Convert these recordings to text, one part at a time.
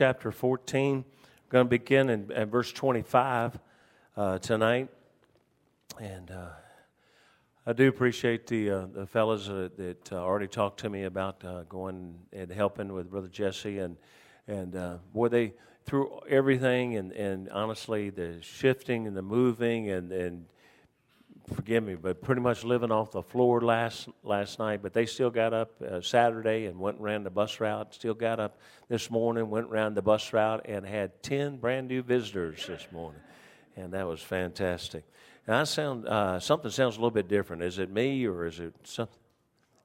chapter 14. I'm going to begin in, in verse 25 uh, tonight. And uh, I do appreciate the, uh, the fellows that, that uh, already talked to me about uh, going and helping with Brother Jesse. And, and uh, boy, they, through everything, and, and honestly, the shifting and the moving and, and forgive me, but pretty much living off the floor last last night. But they still got up uh, Saturday and went ran the bus route. Still got up this morning, went around the bus route, and had ten brand new visitors this morning, and that was fantastic. And I sound uh, something sounds a little bit different. Is it me or is it something?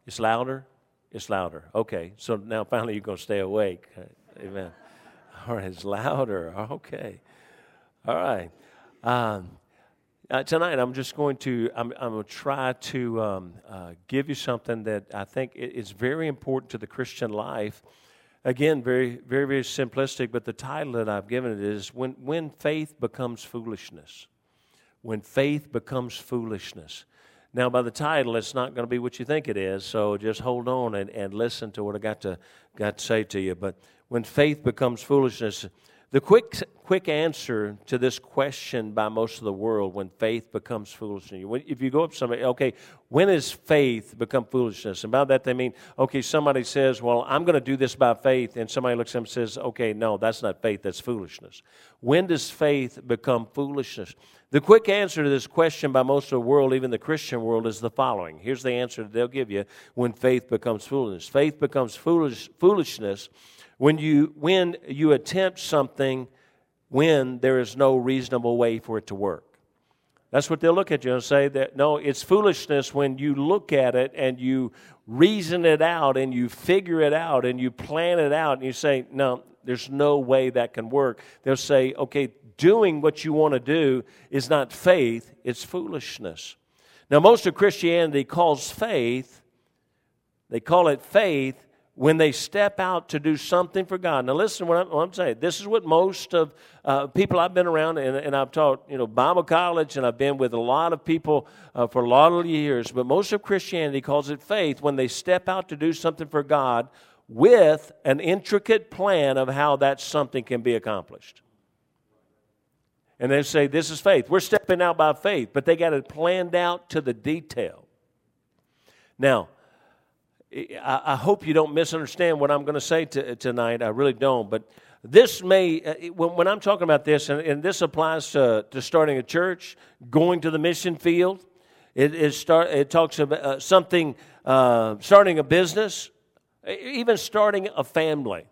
It's louder. It's louder. Okay, so now finally you're going to stay awake. Amen. All right, it's louder. Okay. All right. Um, uh, tonight, I'm just going to I'm, I'm going to try to um, uh, give you something that I think is very important to the Christian life. Again, very very very simplistic, but the title that I've given it is when when faith becomes foolishness. When faith becomes foolishness. Now, by the title, it's not going to be what you think it is, so just hold on and, and listen to what I got to got to say to you. But when faith becomes foolishness, the quick, quick answer to this question by most of the world when faith becomes foolishness. If you go up to somebody, okay, when is faith become foolishness? And by that they mean, okay, somebody says, well, I'm going to do this by faith, and somebody looks at them and says, okay, no, that's not faith, that's foolishness. When does faith become foolishness? The quick answer to this question by most of the world, even the Christian world, is the following. Here's the answer that they'll give you when faith becomes foolishness. Faith becomes foolish, foolishness when you, when you attempt something when there is no reasonable way for it to work. That's what they'll look at you and say that no, it's foolishness when you look at it and you reason it out and you figure it out and you plan it out and you say, no, there's no way that can work. They'll say, okay, doing what you want to do is not faith, it's foolishness. Now, most of Christianity calls faith, they call it faith when they step out to do something for God. Now, listen what I'm, what I'm saying. This is what most of uh, people I've been around, and, and, I've taught, you know, Bible college, and I've been with a lot of people uh, for a lot of years, but most of Christianity calls it faith when they step out to do something for God with an intricate plan of how that something can be accomplished. And they say, This is faith. We're stepping out by faith, but they got it planned out to the detail. Now, I, hope you don't misunderstand what I'm going to say to, tonight. I really don't. But this may, uh, when, when I'm talking about this, and, and this applies to, to, starting a church, going to the mission field, it, it, start, it talks about uh, something, uh, starting a business, even starting a family.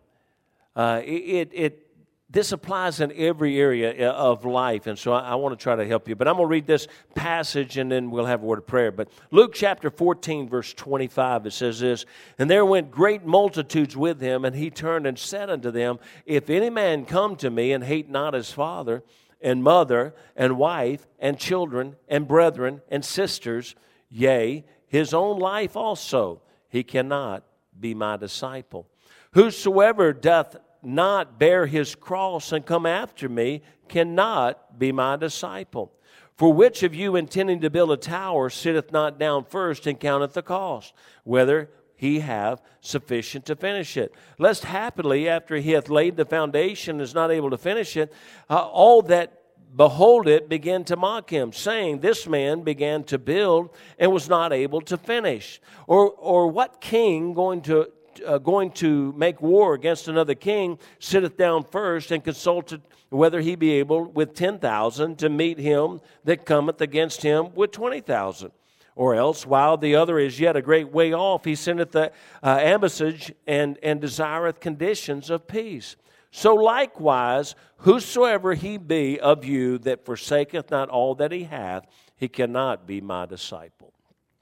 Uh, it, it, this applies in every area uh, of life, and so I, I, want to try to help you. But I'm going to read this passage, and then we'll have a word of prayer. But Luke chapter 14, verse 25, it says this And there went great multitudes with him, and he turned and said unto them, If any man come to me and hate not his father, and mother, and wife, and children, and brethren, and sisters, yea, his own life also, he cannot be my disciple. Whosoever doth not bear his cross and come after me cannot be my disciple. For which of you intending to build a tower sitteth not down first and counteth the cost, whether he have sufficient to finish it? Lest happily, after he hath laid the foundation, is not able to finish it, uh, all that behold it begin to mock him, saying, This man began to build and was not able to finish. Or, or what king going to uh, going to make war against another king sitteth down first and consulteth whether he be able with 10,000 to meet him that cometh against him with 20,000. Or else, while the other is yet a great way off, he sendeth the uh, ambassage and, and desireth conditions of peace. So likewise, whosoever he be of you that forsaketh not all that he hath, he cannot be my disciple.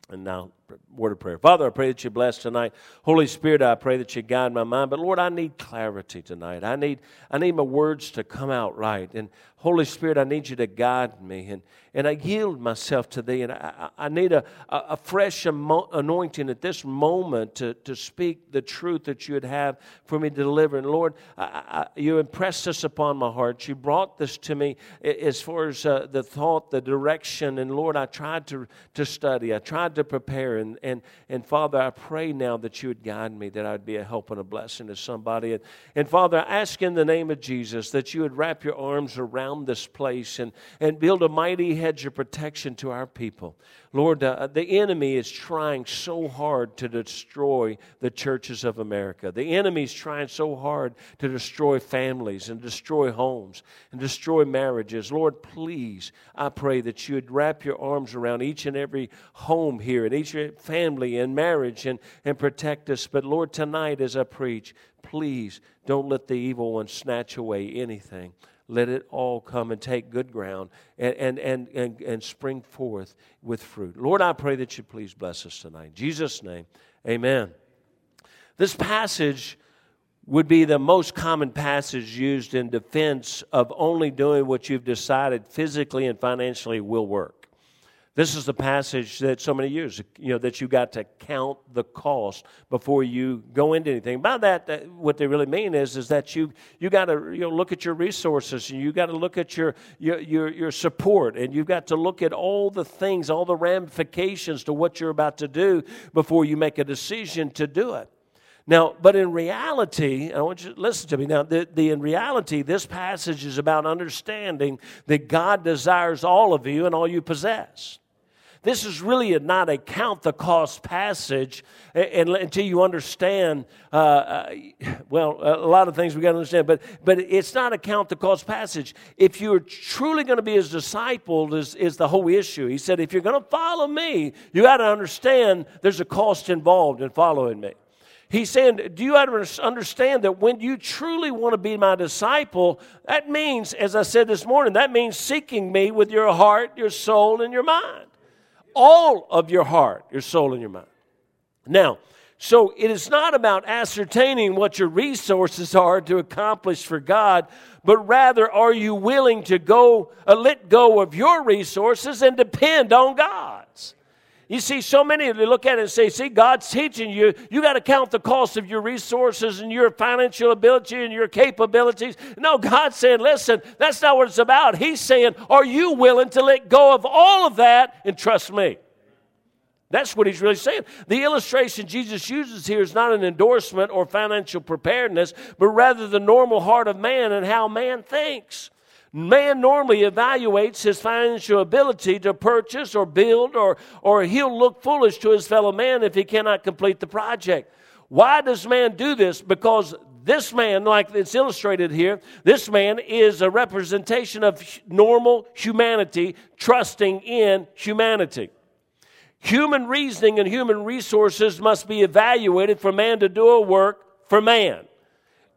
And now word of prayer. Father, I pray that you bless tonight. Holy Spirit, I pray that you guide my mind. But Lord, I need clarity tonight. I need, I need my words to come out right. And Holy Spirit, I need you to guide me. And, and I yield myself to thee. And I, I need a, a fresh anointing at this moment to, to speak the truth that you would have for me to deliver. And Lord, I, I, you impressed this upon my heart. You brought this to me as far as uh, the thought, the direction. And Lord, I tried to, to study, I tried to prepare And, and, and Father, I pray now that you would guide me, that I'd be a help and a blessing to somebody. And, and Father, I ask in the name of Jesus that you would wrap your arms around this place and, and build a mighty hedge of protection to our people. Lord, uh, the enemy is trying so hard to destroy the churches of America. The enemy is trying so hard to destroy families and destroy homes and destroy marriages. Lord, please, I pray that you would wrap your arms around each and every home here and each family and marriage and, and protect us. But Lord, tonight as I preach, please don't let the evil one snatch away anything let it all come and take good ground and, and, and, and, and spring forth with fruit. Lord, I pray that you please bless us tonight. In Jesus' name, amen. This passage would be the most common passage used in defense of only doing what you've decided physically and financially will work. This is the passage that so many years, you know, that you got to count the cost before you go into anything. By that, what they really mean is, is that you you got to you know look at your resources and you got to look at your, your your your support and you've got to look at all the things, all the ramifications to what you're about to do before you make a decision to do it. Now, but in reality, I want you to listen to me now. The, the, in reality, this passage is about understanding that God desires all of you and all you possess. This is really a, not a count the cost passage until you understand, uh, uh, well, a lot of things we got to understand, but, but it's not a count the cost passage. If you're truly going to be his disciple, is, is the whole issue. He said, if you're going to follow me, you got to understand there's a cost involved in following me. He's saying, Do you understand that when you truly want to be my disciple, that means, as I said this morning, that means seeking me with your heart, your soul, and your mind all of your heart, your soul, and your mind. Now, so it is not about ascertaining what your resources are to accomplish for God, but rather are you willing to go uh, let go of your resources and depend on God's? You see, so many of you look at it and say, see, God's teaching you, you got to count the cost of your resources and your financial ability and your capabilities. No, God's saying, listen, that's not what it's about. He's saying, are you willing to let go of all of that and trust me? That's what he's really saying. The illustration Jesus uses here is not an endorsement or financial preparedness, but rather the normal heart of man and how man thinks. Man normally evaluates his financial ability to purchase or build, or, or he'll look foolish to his fellow man if he cannot complete the project. Why does man do this? Because this man, like it's illustrated here, this man is a representation of normal humanity trusting in humanity. Human reasoning and human resources must be evaluated for man to do a work for man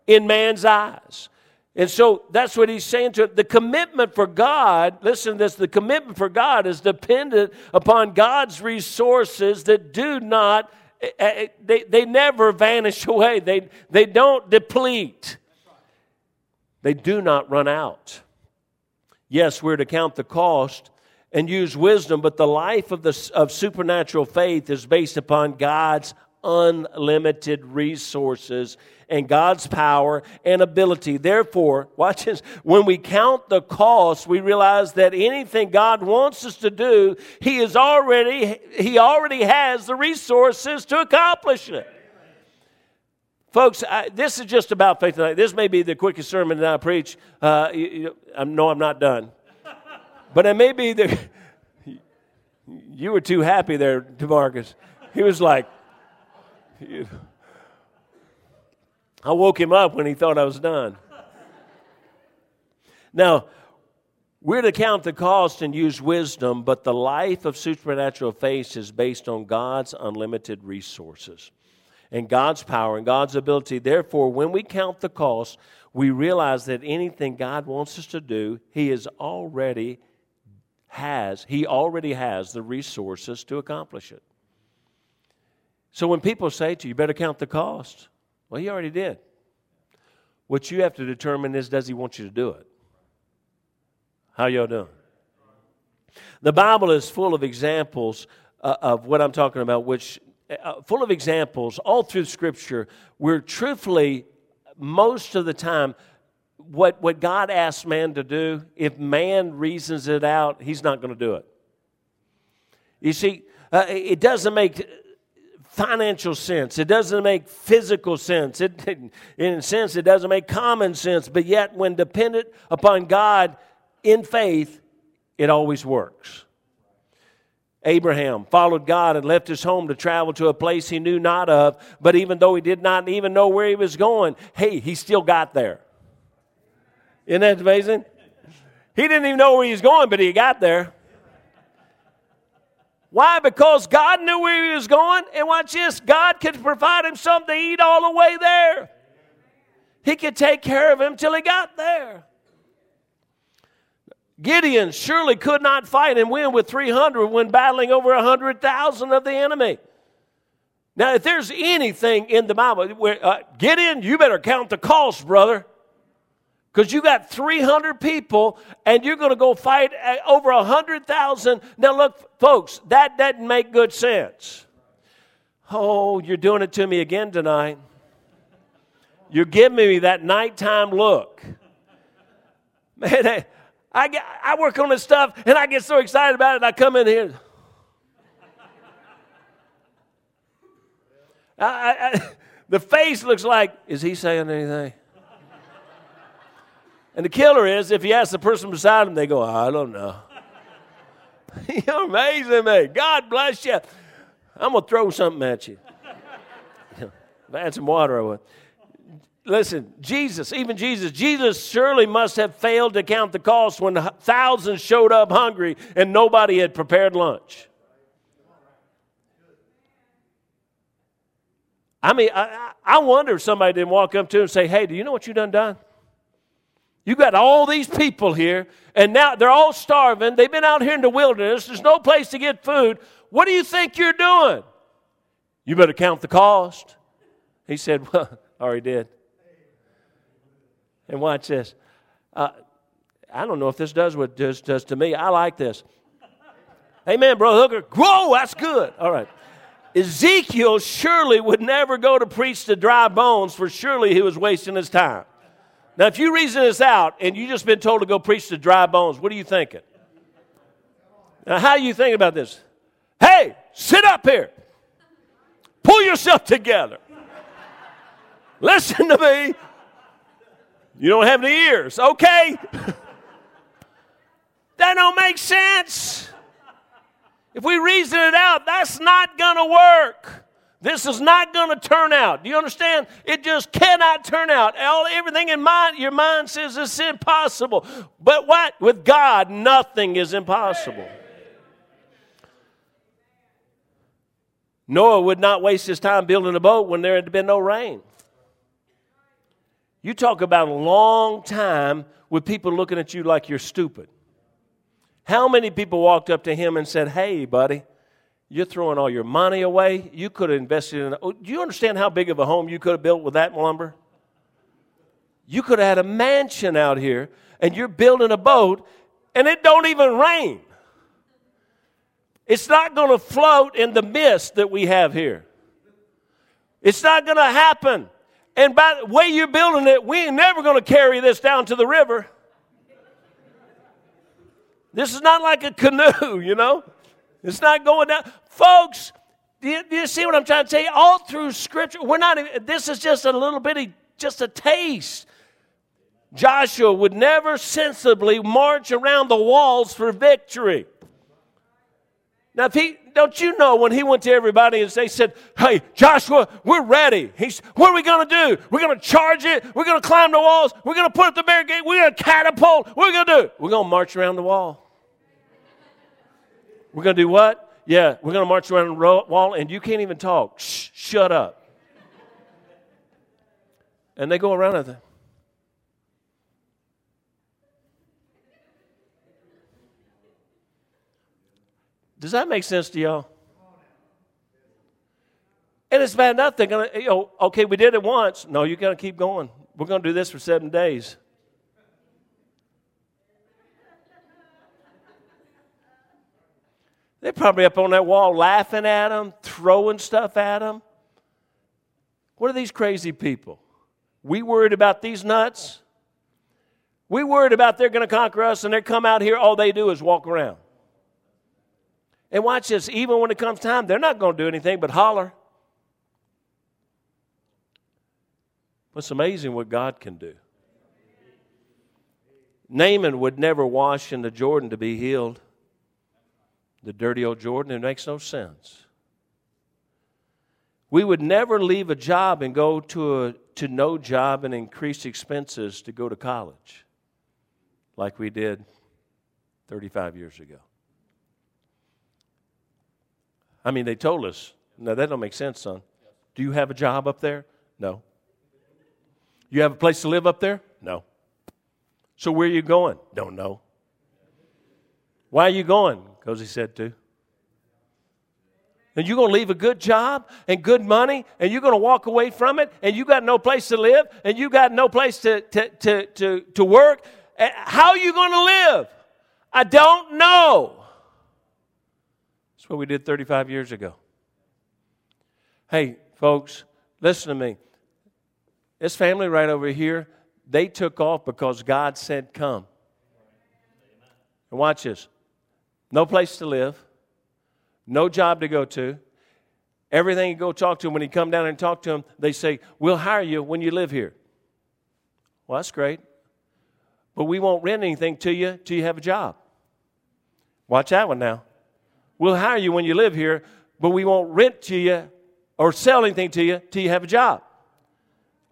in man's eyes. And so that's what he's saying to it. The commitment for God, listen to this, the commitment for God is dependent upon God's resources that do not, eh, eh, they, they never vanish away, they, they don't deplete, they do not run out. Yes, we're to count the cost and use wisdom, but the life of, the, of supernatural faith is based upon God's unlimited resources and God's power and ability. Therefore, watch this, when we count the cost, we realize that anything God wants us to do, He is already, He already has the resources to accomplish it. Folks, I, this is just about faith tonight. This may be the quickest sermon that I preach. Uh, you, you, I know I'm not done. But it may be the. You were too happy there, Demarcus. He was like, you, I woke him up when he thought I was done. Now, we're to count the cost and use wisdom, but the life of supernatural faith is based on God's unlimited resources and God's power and God's ability. Therefore, when we count the cost, we realize that anything God wants us to do, He is already has, He already has the resources to accomplish it. So when people say to you, you better count the cost, well, he already did. What you have to determine is does he want you to do it? How y'all doing? The Bible is full of examples uh, of what I'm talking about, which uh, full of examples all through Scripture where truthfully, most of the time, what, what God asks man to do, if man reasons it out, he's not going to do it. You see, Uh, it doesn't make financial sense. It doesn't make physical sense. It, in a sense, it doesn't make common sense. But yet, when dependent upon God in faith, it always works. Abraham followed God and left his home to travel to a place he knew not of. But even though he did not even know where he was going, hey, he still got there. Isn't that amazing? He didn't even know where he was going, but he got there. Why? Because God knew where he was going. And watch this God could provide him something to eat all the way there. He could take care of him till he got there. Gideon surely could not fight and win with 300 when battling over 100,000 of the enemy. Now, if there's anything in the Bible, where, uh, Gideon, you better count the cost, brother. Because you got 300 people and you're going to go fight uh, over 100,000. Now, look, folks, that doesn't make good sense. Oh, you're doing it to me again tonight. You're giving me that nighttime look. Man, I, get, I work on this stuff and I get so excited about it, I come in here. I, I, the face looks like, is he saying anything? And the killer is if you ask the person beside him, they go, I don't know. You're amazing, man. God bless you. I'm going to throw something at you. if I had some water, I would. Listen, Jesus, even Jesus, Jesus surely must have failed to count the cost when thousands showed up hungry and nobody had prepared lunch. I mean, I, I wonder if somebody didn't walk up to him and say, Hey, do you know what you done done? You got all these people here, and now they're all starving. They've been out here in the wilderness. There's no place to get food. What do you think you're doing? You better count the cost. He said, Well, I already did. And watch this. Uh, I don't know if this does what this does to me. I like this. Amen, Brother Hooker. Whoa, that's good. All right. Ezekiel surely would never go to preach to dry bones, for surely he was wasting his time. Now, if you reason this out and you just been told to go preach to dry bones, what are you thinking? Now, how are you thinking about this? Hey, sit up here. Pull yourself together. Listen to me. You don't have any ears, okay? that don't make sense. If we reason it out, that's not going to work. This is not going to turn out. Do you understand? It just cannot turn out. All, everything in mind, your mind says it's impossible. But what? With God, nothing is impossible. Noah would not waste his time building a boat when there had been no rain. You talk about a long time with people looking at you like you're stupid. How many people walked up to him and said, Hey, buddy, you're throwing all your money away. You could have invested in. Oh, do you understand how big of a home you could have built with that lumber? You could have had a mansion out here, and you're building a boat, and it don't even rain. It's not going to float in the mist that we have here. It's not going to happen. And by the way you're building it, we ain't never going to carry this down to the river. This is not like a canoe, you know. It's not going down. Folks, do you, do you, see what I'm trying to say? All through Scripture, we're not, even, this is just a little bitty, just a taste. Joshua would never sensibly march around the walls for victory. Now, if he, don't you know when he went to everybody and they said, Hey, Joshua, we're ready. He's, what are we going to do? We're going to charge it. We're going to climb the walls. We're going to put up the barricade. We're going to catapult. What are we going to do? We're going to march around the wall. We're going to do what? Yeah, we're going to march around the wall and you can't even talk. Shh, shut up. And they go around it. Does that make sense to y'all? And it's bad enough they're going to, you know, okay, we did it once. No, you're going to keep going. We're going to do this for seven days. They're probably up on that wall laughing at them, throwing stuff at them. What are these crazy people? We worried about these nuts? We worried about they're going to conquer us and they come out here, all they do is walk around. And watch this, even when it comes time, they're not going to do anything but holler. It's amazing what God can do. Naaman would never wash in the Jordan to be healed. The dirty old Jordan, it makes no sense. We would never leave a job and go to, a, to no job and increase expenses to go to college like we did 35 years ago. I mean, they told us, no, that don't make sense, son. Do you have a job up there? No. You have a place to live up there? No. So where are you going? Don't know. Why are you going? Because he said to. And you're going to leave a good job and good money, and you're going to walk away from it, and you got no place to live, and you got no place to, to, to, to, to work. Eh, how are you going to live? I don't know. That's what we did 35 years ago. Hey, folks, listen to me. This family right over here, they took off because God said, Come. And watch this no place to live, no job to go to. Everything you go talk to them, when you come down and talk to them, they say, We'll hire you when you live here. Well, that's great. But we won't rent anything to you till you have a job. Watch that one now. We'll hire you when you live here, but we won't rent to you or sell anything to you till you have a job.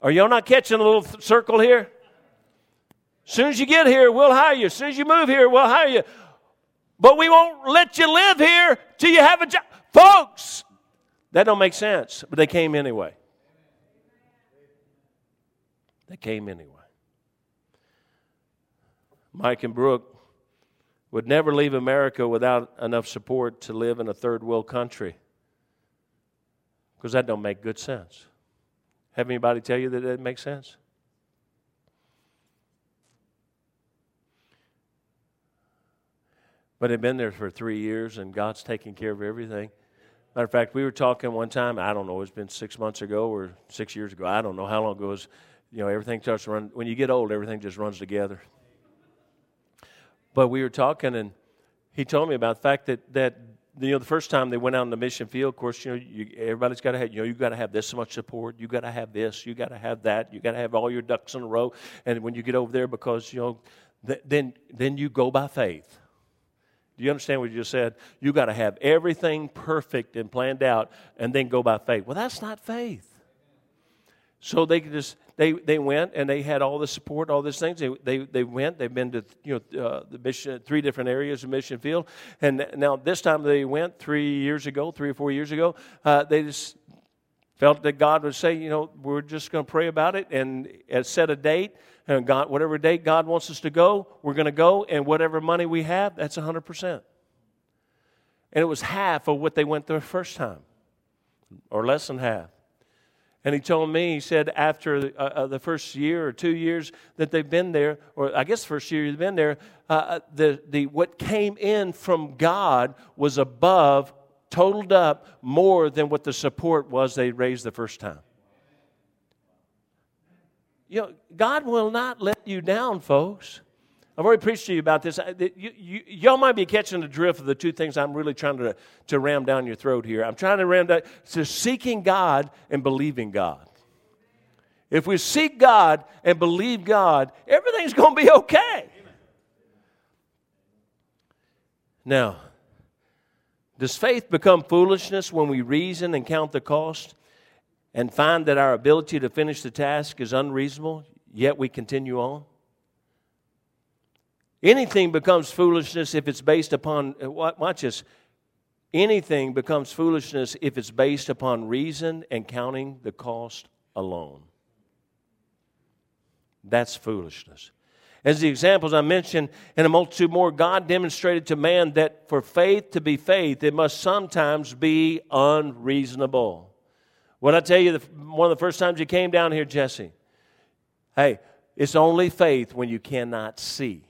Are y'all not catching a little circle here? As soon as you get here, we'll hire you. As soon as you move here, we'll hire you. But we won't let you live here till you have a job. Folks, that don't make sense. But they came anyway. They came anyway. Mike and Brooke would never leave America without enough support to live in a third world country. Because that don't make good sense. Have anybody tell you that it makes sense? But they've been there for three years, and God's taking care of everything. Matter of fact, we were talking one time. I don't know. It's been six months ago or six years ago. I don't know how long ago it was. You know, everything starts to run. When you get old, everything just runs together. But we were talking, and he told me about the fact that that you know, the first time they went out in the mission field, of course, you know, you, everybody's got to have, you know, you got to have this much support. You've got to have this. You've got to have that. You've got to have all your ducks in a row. And when you get over there, because you know, th- then then you go by faith. Do you understand what you just said? You got to have everything perfect and planned out, and then go by faith. Well, that's not faith. So they just they, they went and they had all the support, all these things. They, they, they went. They've been to you know uh, the mission, three different areas of mission field, and now this time they went three years ago, three or four years ago. Uh, they just felt that God would say, you know, we're just going to pray about it and set a date. And God, whatever date God wants us to go, we're going to go, and whatever money we have, that's hundred percent. And it was half of what they went the first time, or less than half. And he told me, he said, after uh, uh, the first year or two years that they've been there, or I guess first year they've been there, uh, uh, the, the, what came in from God was above, totaled up more than what the support was they raised the first time. You know, God will not let you down, folks. I've already preached to you about this. You, you, y'all might be catching the drift of the two things I'm really trying to, to ram down your throat here. I'm trying to ram down to seeking God and believing God. If we seek God and believe God, everything's going to be okay. Now, does faith become foolishness when we reason and count the cost and find that our ability to finish the task is unreasonable, yet we continue on? Anything becomes foolishness if it's based upon, uh, watch this. Anything becomes foolishness if it's based upon reason and counting the cost alone. That's foolishness. As the examples I mentioned, and a multitude more, God demonstrated to man that for faith to be faith, it must sometimes be unreasonable. What I tell you, one of the first times you came down here, Jesse, hey, it's only faith when you cannot see.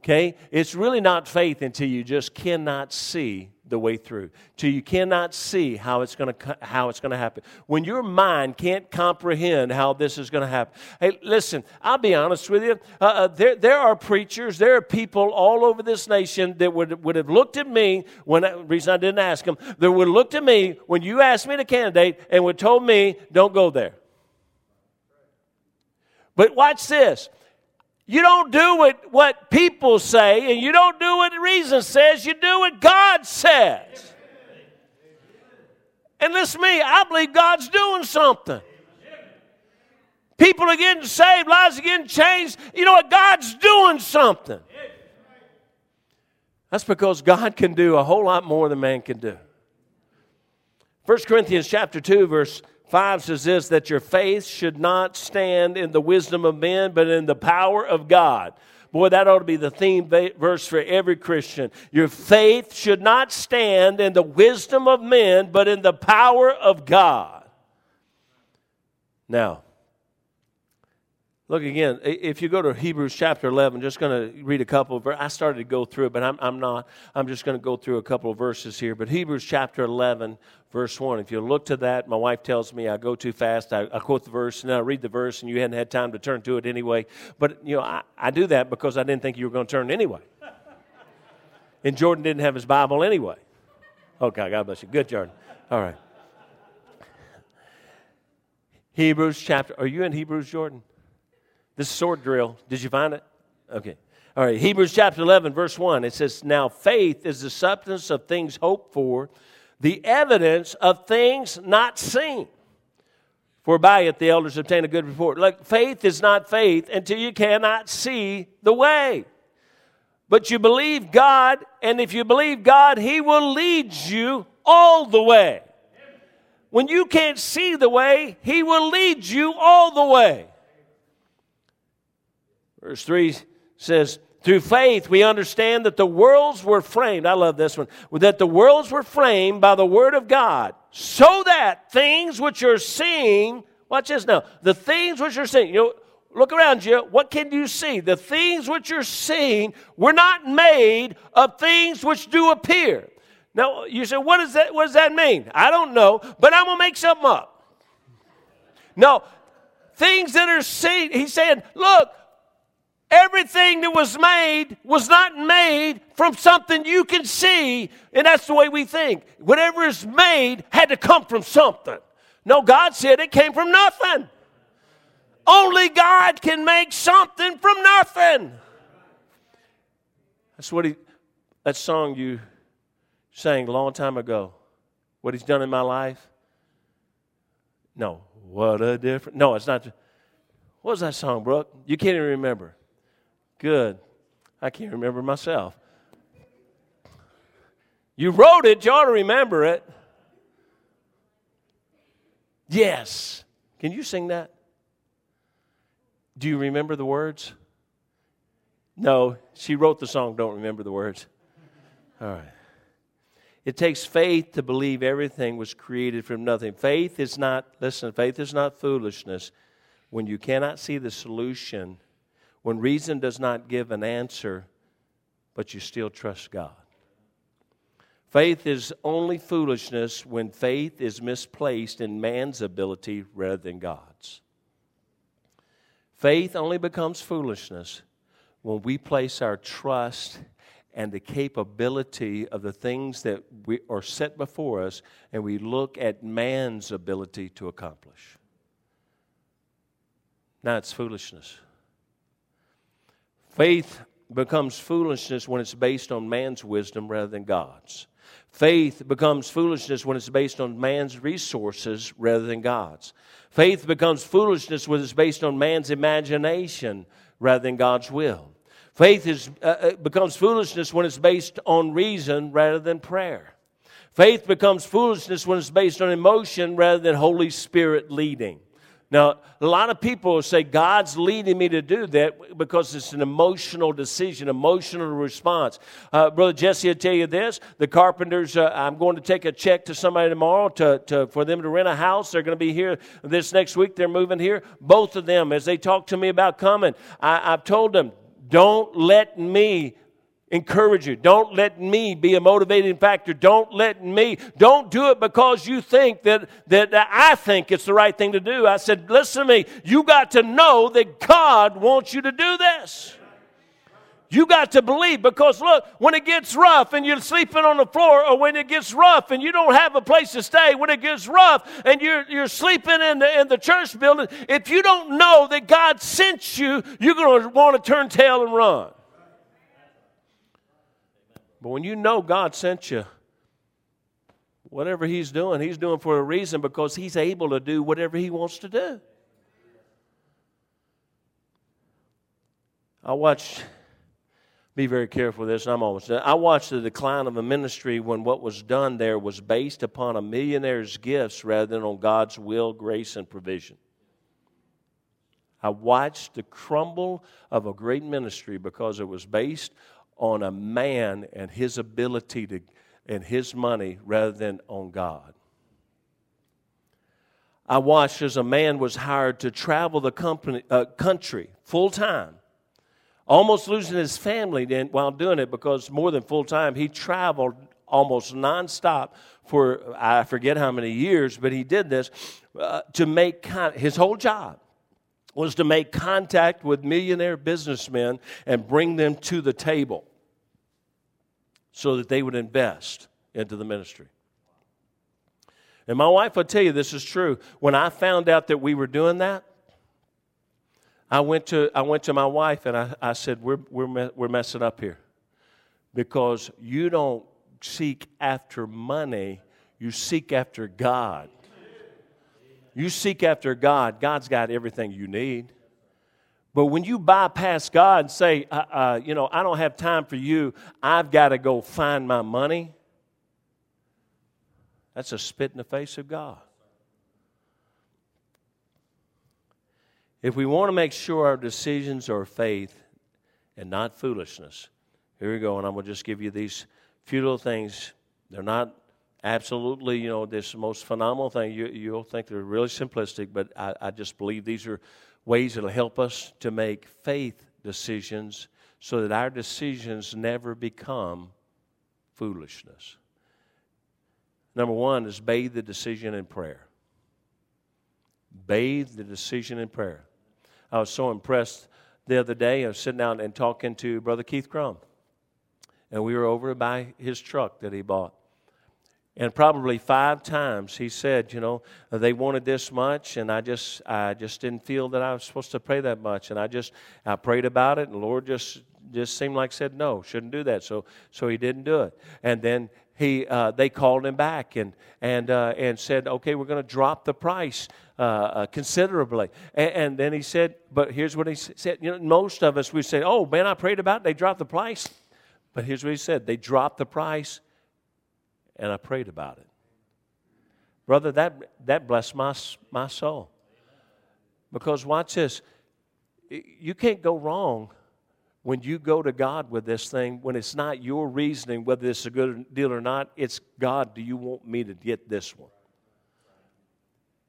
Okay? It's really not faith until you just cannot see the way through, till you cannot see how it's going to how it's going to happen. When your mind can't comprehend how this is going to happen. Hey, listen, I'll be honest with you. Uh, uh, there there are preachers, there are people all over this nation that would would have looked at me when the reason I didn't ask them. That would have looked at me when you asked me to candidate and would told me don't go there. But watch this. You don't do what, what people say, and you don't do what reason says, you do what God says. And listen to me, I believe God's doing something. People are getting saved, lives are getting changed. You know what? God's doing something. That's because God can do a whole lot more than man can do. 1 Corinthians chapter 2, verse 5 says this that your faith should not stand in the wisdom of men, but in the power of God. Boy, that ought to be the theme verse for every Christian. Your faith should not stand in the wisdom of men, but in the power of God. Now, Look again, if you go to Hebrews chapter 11, just going to read a couple of I started to go through it, but I'm, I'm not. I'm just going to go through a couple of verses here. But Hebrews chapter 11, verse 1. If you look to that, my wife tells me I go too fast. I, I quote the verse and I read the verse, and you hadn't had time to turn to it anyway. But, you know, I, I do that because I didn't think you were going to turn anyway. and Jordan didn't have his Bible anyway. Okay, God bless you. Good, Jordan. All right. Hebrews chapter. Are you in Hebrews, Jordan? This sword drill, did you find it? Okay. All right, Hebrews chapter 11, verse 1. It says, Now faith is the substance of things hoped for, the evidence of things not seen. For by it the elders obtain a good report. Like faith is not faith until you cannot see the way. But you believe God, and if you believe God, He will lead you all the way. When you can't see the way, He will lead you all the way. Verse 3 says, Through faith we understand that the worlds were framed. I love this one. That the worlds were framed by the word of God, so that things which you're seeing, watch this now, the things which you're seeing, you know, look around you. What can you see? The things which you're seen were not made of things which do appear. Now, you say, what does that, what does that mean? I don't know, but I'm going to make something up. No, things that are seen, he's saying, look, Everything that was made was not made from something you can see, and that's the way we think. Whatever is made had to come from something. No, God said it came from nothing. Only God can make something from nothing. That's what he, that song you sang a long time ago. What he's done in my life. No, what a difference. No, it's not. What was that song, Brooke? You can't even remember. Good. I can't remember myself. You wrote it, you ought to remember it. Yes. Can you sing that? Do you remember the words? No, she wrote the song, don't remember the words. All right. It takes faith to believe everything was created from nothing. Faith is not, listen, faith is not foolishness. When you cannot see the solution, when reason does not give an answer, but you still trust God. Faith is only foolishness when faith is misplaced in man's ability rather than God's. Faith only becomes foolishness when we place our trust and the capability of the things that we are set before us and we look at man's ability to accomplish. Now it's foolishness. Faith becomes foolishness when it's based on man's wisdom rather than God's. Faith becomes foolishness when it's based on man's resources rather than God's. Faith becomes foolishness when it's based on man's imagination rather than God's will. Faith is, uh, uh becomes foolishness when it's based on reason rather than prayer. Faith becomes foolishness when it's based on emotion rather than Holy Spirit leading. Now, a lot of people say God's leading me to do that because it's an emotional decision, emotional response. Uh, Brother Jesse will tell you this: the carpenters. Uh, I'm going to take a check to somebody tomorrow to, to for them to rent a house. They're going to be here this next week. They're moving here. Both of them, as they talk to me about coming, I, I've told them, don't let me encourage you. Don't let me be a motivating factor. Don't let me. Don't do it because you think that, that, I think it's the right thing to do. I said, listen to me. You got to know that God wants you to do this. You got to believe because look, when it gets rough and you're sleeping on the floor, or when it gets rough and you don't have a place to stay, when it gets rough and you're, you're sleeping in the, in the church building, if you don't know that God sent you, you're going to want to turn tail and run. But when you know God sent you, whatever He's doing, He's doing for a reason because He's able to do whatever He wants to do. I watched, be very careful with this, I'm almost done. I watched the decline of a ministry when what was done there was based upon a millionaire's gifts rather than on God's will, grace, and provision. I watched the crumble of a great ministry because it was based on a man and his ability to and his money rather than on God. I watched as a man was hired to travel the company, uh, country full time, almost losing his family while doing it because more than full time, he traveled almost nonstop for I forget how many years, but he did this uh, to make con- his whole job was to make contact with millionaire businessmen and bring them to the table so that they would invest into the ministry. And my wife will tell you this is true. When I found out that we were doing that, I went to, I went to my wife and I, I said, we're, we're, we're messing up here because you don't seek after money, you seek after God. You seek after God, God's got everything you need. But when you bypass God and say, uh, uh, you know, I don't have time for you, I've got to go find my money, that's a spit in the face of God. If we want to make sure our decisions are faith and not foolishness, here we go, and I'm going to just give you these few little things. They're not absolutely, you know, this most phenomenal thing. You, you'll think they're really simplistic, but I, I just believe these are ways that'll help us to make faith decisions so that our decisions never become foolishness. Number one is bathe the decision in prayer. Bathe the decision in prayer. I was so impressed the other day. I was sitting down and talking to Brother Keith Crum. And we were over by his truck that he bought. And probably five times he said, you know, they wanted this much, and I just, I just didn't feel that I was supposed to pray that much, and I just, I prayed about it, and the Lord just, just seemed like said no, shouldn't do that. So, so he didn't do it. And then he, uh, they called him back and and uh, and said, okay, we're going to drop the price uh, uh, considerably. And, and, then he said, but here's what he said. You know, most of us we say, oh man, I prayed about it. They dropped the price. But here's what he said: they dropped the price and I prayed about it. Brother, that, that blessed my, my soul. Because watch this you can't go wrong when you go to God with this thing, when it's not your reasoning whether it's a good deal or not, it's God, do you want me to get this one?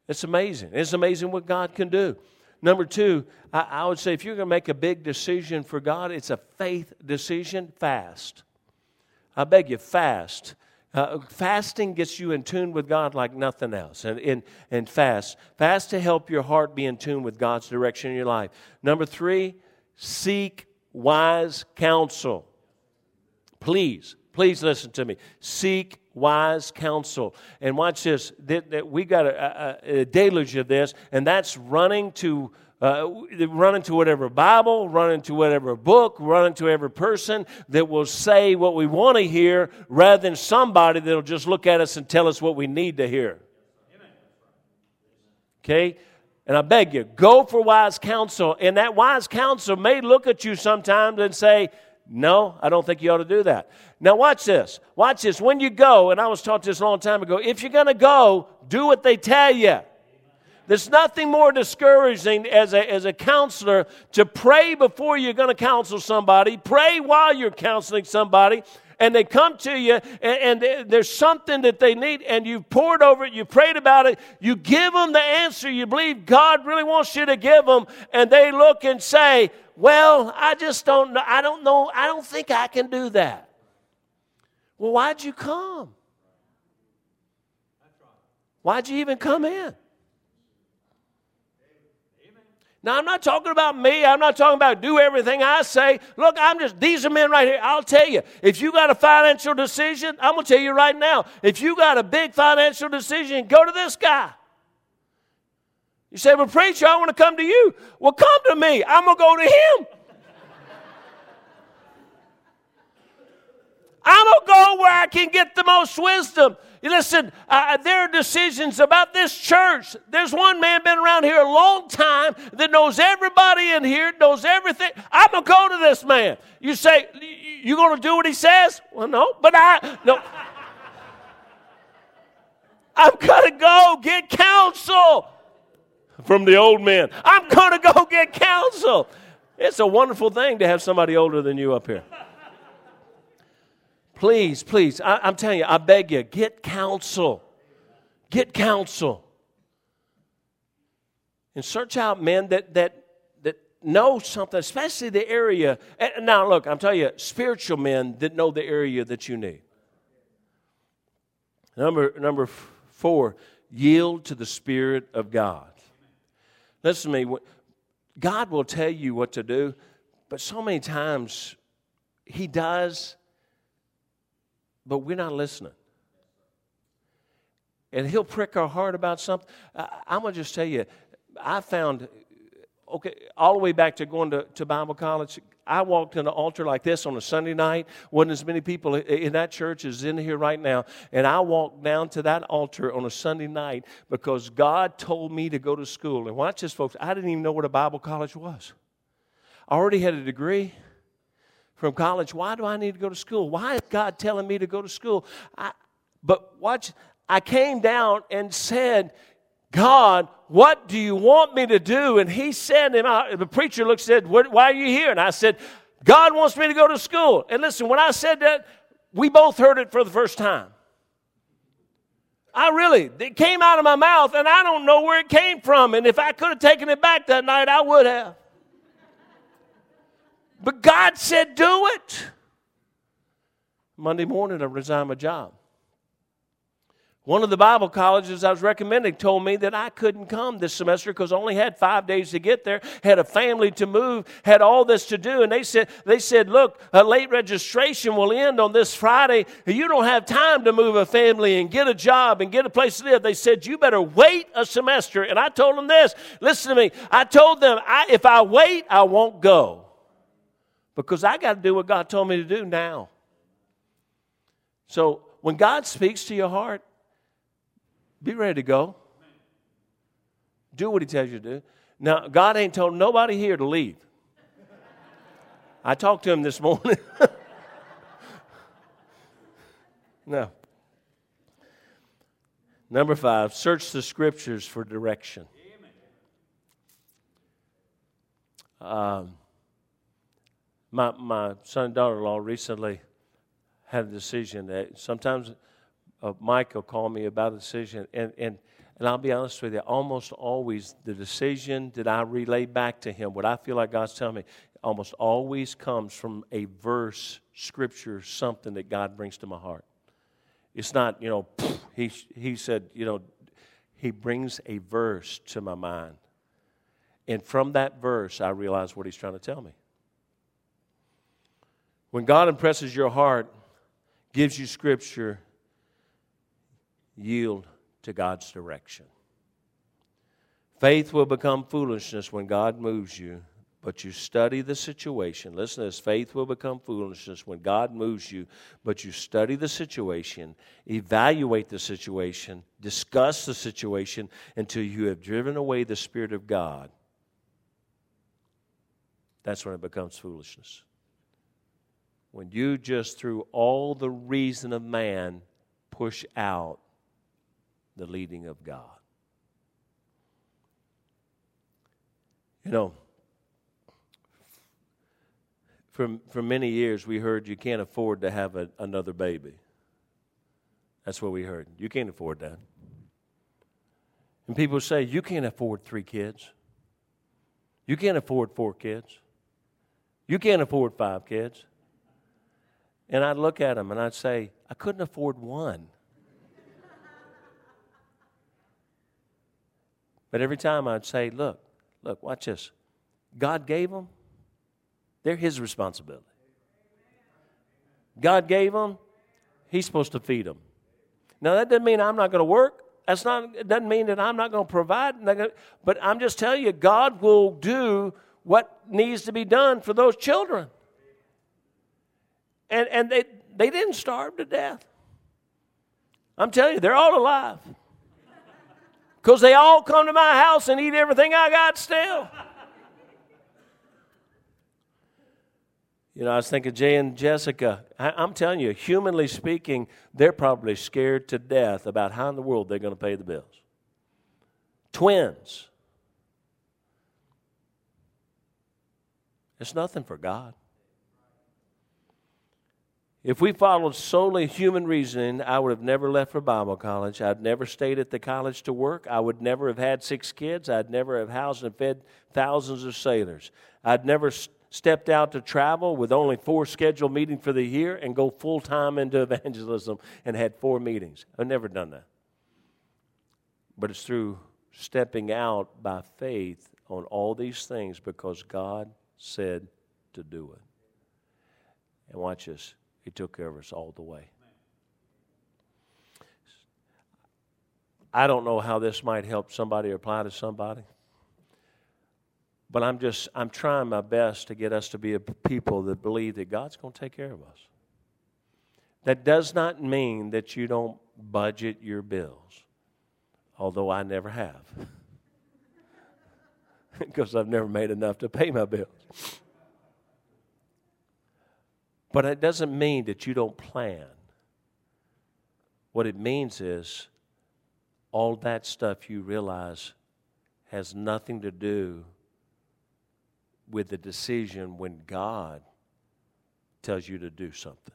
It's amazing. It's amazing what God can do. Number two, I, I would say if you're going to make a big decision for God, it's a faith decision, fast. I beg you, fast. Uh, fasting gets you in tune with God like nothing else. And, and, and fast. Fast to help your heart be in tune with God's direction in your life. Number three, seek wise counsel. Please, please listen to me. Seek wise counsel. And watch this. That, that we got a, a, a deluge of this, and that's running to uh, run into whatever Bible, run into whatever book, run into every person that will say what we want to hear rather than somebody that'll just look at us and tell us what we need to hear. Okay? And I beg you, go for wise counsel. And that wise counsel may look at you sometimes and say, no, I don't think you ought to do that. Now, watch this. Watch this. When you go, and I was taught this a long time ago, if you're going to go, do what they tell you. There's nothing more discouraging as a, as a counselor to pray before you're going to counsel somebody, pray while you're counseling somebody, and they come to you and, and, there's something that they need and you've poured over it, you prayed about it, you give them the answer you believe God really wants you to give them, and they look and say, Well, I just don't know. I don't know. I don't think I can do that. Well, why'd you come? Why'd you even come in? Now, I'm not talking about me. I'm not talking about do everything I say. Look, I'm just, these are men right here. I'll tell you, if you got a financial decision, I'm going to tell you right now, if you got a big financial decision, go to this guy. You say, well, preacher, I want to come to you. Well, come to me. I'm going to go to him. I'm going to go where I can get the most wisdom. Listen, uh, there are decisions about this church. There's one man been around here a long time that knows everybody in here, knows everything. I'm going to go to this man. You say, you're going to do what he says? Well, no, but I, no. I'm going to go get counsel from the old men. I'm going to go get counsel. It's a wonderful thing to have somebody older than you up here. Please, please, I, am telling you, I beg you, get counsel. Get counsel. And search out men that, that, that know something, especially the area. And now, look, I'm telling you, spiritual men that know the area that you need. Number, number four, yield to the Spirit of God. Listen to me. God will tell you what to do, but so many times He does but we're not listening. And he'll prick our heart about something. I'm going to just tell you, I found, okay, all the way back to going to, to Bible college, I walked in an altar like this on a Sunday night. Wasn't as many people in that church as in here right now. And I walked down to that altar on a Sunday night because God told me to go to school. And watch this, folks. I didn't even know what a Bible college was. I already had a degree from college. Why do I need to go to school? Why is God telling me to go to school? I, but watch, I came down and said, God, what do you want me to do? And he said, and I, the preacher looked said, Why are you here? And I said, God wants me to go to school. And listen, when I said that, we both heard it for the first time. I really, it came out of my mouth, and I don't know where it came from. And if I could have taken it back that night, I would have. But God said, do it. Monday morning, I resigned my job. One of the Bible colleges I was recommending told me that I couldn't come this semester because I only had five days to get there, had a family to move, had all this to do. And they said, they said, look, a late registration will end on this Friday. You don't have time to move a family and get a job and get a place to live. They said, you better wait a semester. And I told them this. Listen to me. I told them, I, if I wait, I won't go because I got to do what God told me to do now. So when God speaks to your heart, be ready to go. Do what He tells you to do. Now, God ain't told nobody here to leave. I talked to him this morning. no. Number five, search the scriptures for direction. Um, my, my son and daughter in law recently had a decision that sometimes uh, Mike will call me about a decision, and, and, and I'll be honest with you, almost always the decision that I relay back to him, what I feel like God's telling me, almost always comes from a verse, scripture, something that God brings to my heart. It's not, you know, he, he said, you know, he brings a verse to my mind. And from that verse, I realize what he's trying to tell me. When God impresses your heart, gives you scripture, yield to God's direction. Faith will become foolishness when God moves you, but you study the situation. Listen to this faith will become foolishness when God moves you, but you study the situation, evaluate the situation, discuss the situation until you have driven away the Spirit of God. That's when it becomes foolishness when you just, through all the reason of man, push out the leading of God. You know, for, for many years we heard you can't afford to have a, another baby. That's what we heard. You can't afford that. And people say, you can't afford three kids. You can't afford four kids. You can't afford five kids. And I'd look at them and I'd say, I couldn't afford one. but every time I'd say, Look, look, watch this. God gave them, they're His responsibility. God gave them, He's supposed to feed them. Now, that doesn't mean I'm not going to work. That's not, it doesn't mean that I'm not going to provide. But I'm just telling you, God will do what needs to be done for those children. And, and they, they didn't starve to death. I'm telling you, they're all alive. Because they all come to my house and eat everything I got still. You know, I was thinking Jay and Jessica. I, am telling you, humanly speaking, they're probably scared to death about how in the world they're going to pay the bills. Twins. It's nothing for God. If we followed solely human reasoning, I would have never left for Bible college. I'd never stayed at the college to work. I would never have had six kids. I'd never have housed and fed thousands of sailors. I'd never stepped out to travel with only four scheduled meetings for the year and go full time into evangelism and had four meetings. I've never done that. But it's through stepping out by faith on all these things because God said to do it. And watch this, He took care of us all the way. I don't know how this might help somebody or apply to somebody. But I'm just, I'm trying my best to get us to be a people that believe that God's going to take care of us. That does not mean that you don't budget your bills, although I never have. because I've never made enough to pay my bills. But it doesn't mean that you don't plan. What it means is all that stuff you realize has nothing to do with the decision when God tells you to do something.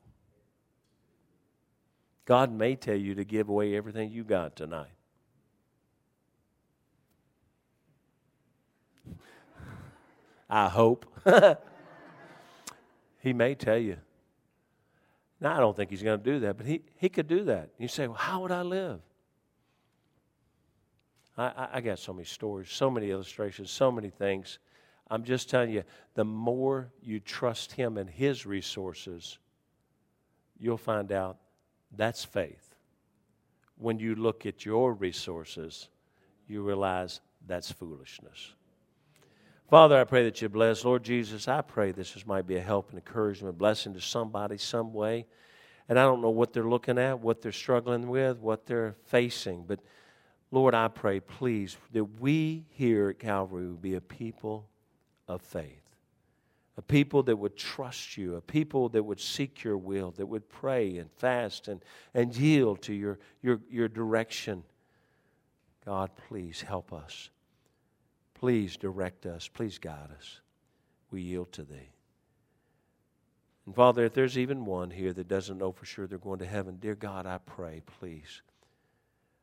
God may tell you to give away everything you got tonight. I hope. he may tell you. Now, I don't think he's going to do that, but he, he could do that. You say, well, how would I live? I, I, I got so many stories, so many illustrations, so many things. I'm just telling you, the more you trust him and his resources, you'll find out that's faith. When you look at your resources, you realize that's foolishness. Father, I pray that you bless. Lord Jesus, I pray this might be a help and encouragement, blessing to somebody some way. And I don't know what they're looking at, what they're struggling with, what they're facing. But Lord, I pray, please, that we here at Calvary would be a people of faith, a people that would trust you, a people that would seek your will, that would pray and fast and, and yield to your, your, your direction. God, please help us. Please direct us. Please guide us. We yield to Thee. And Father, if there's even one here that doesn't know for sure they're going to heaven, dear God, I pray, please,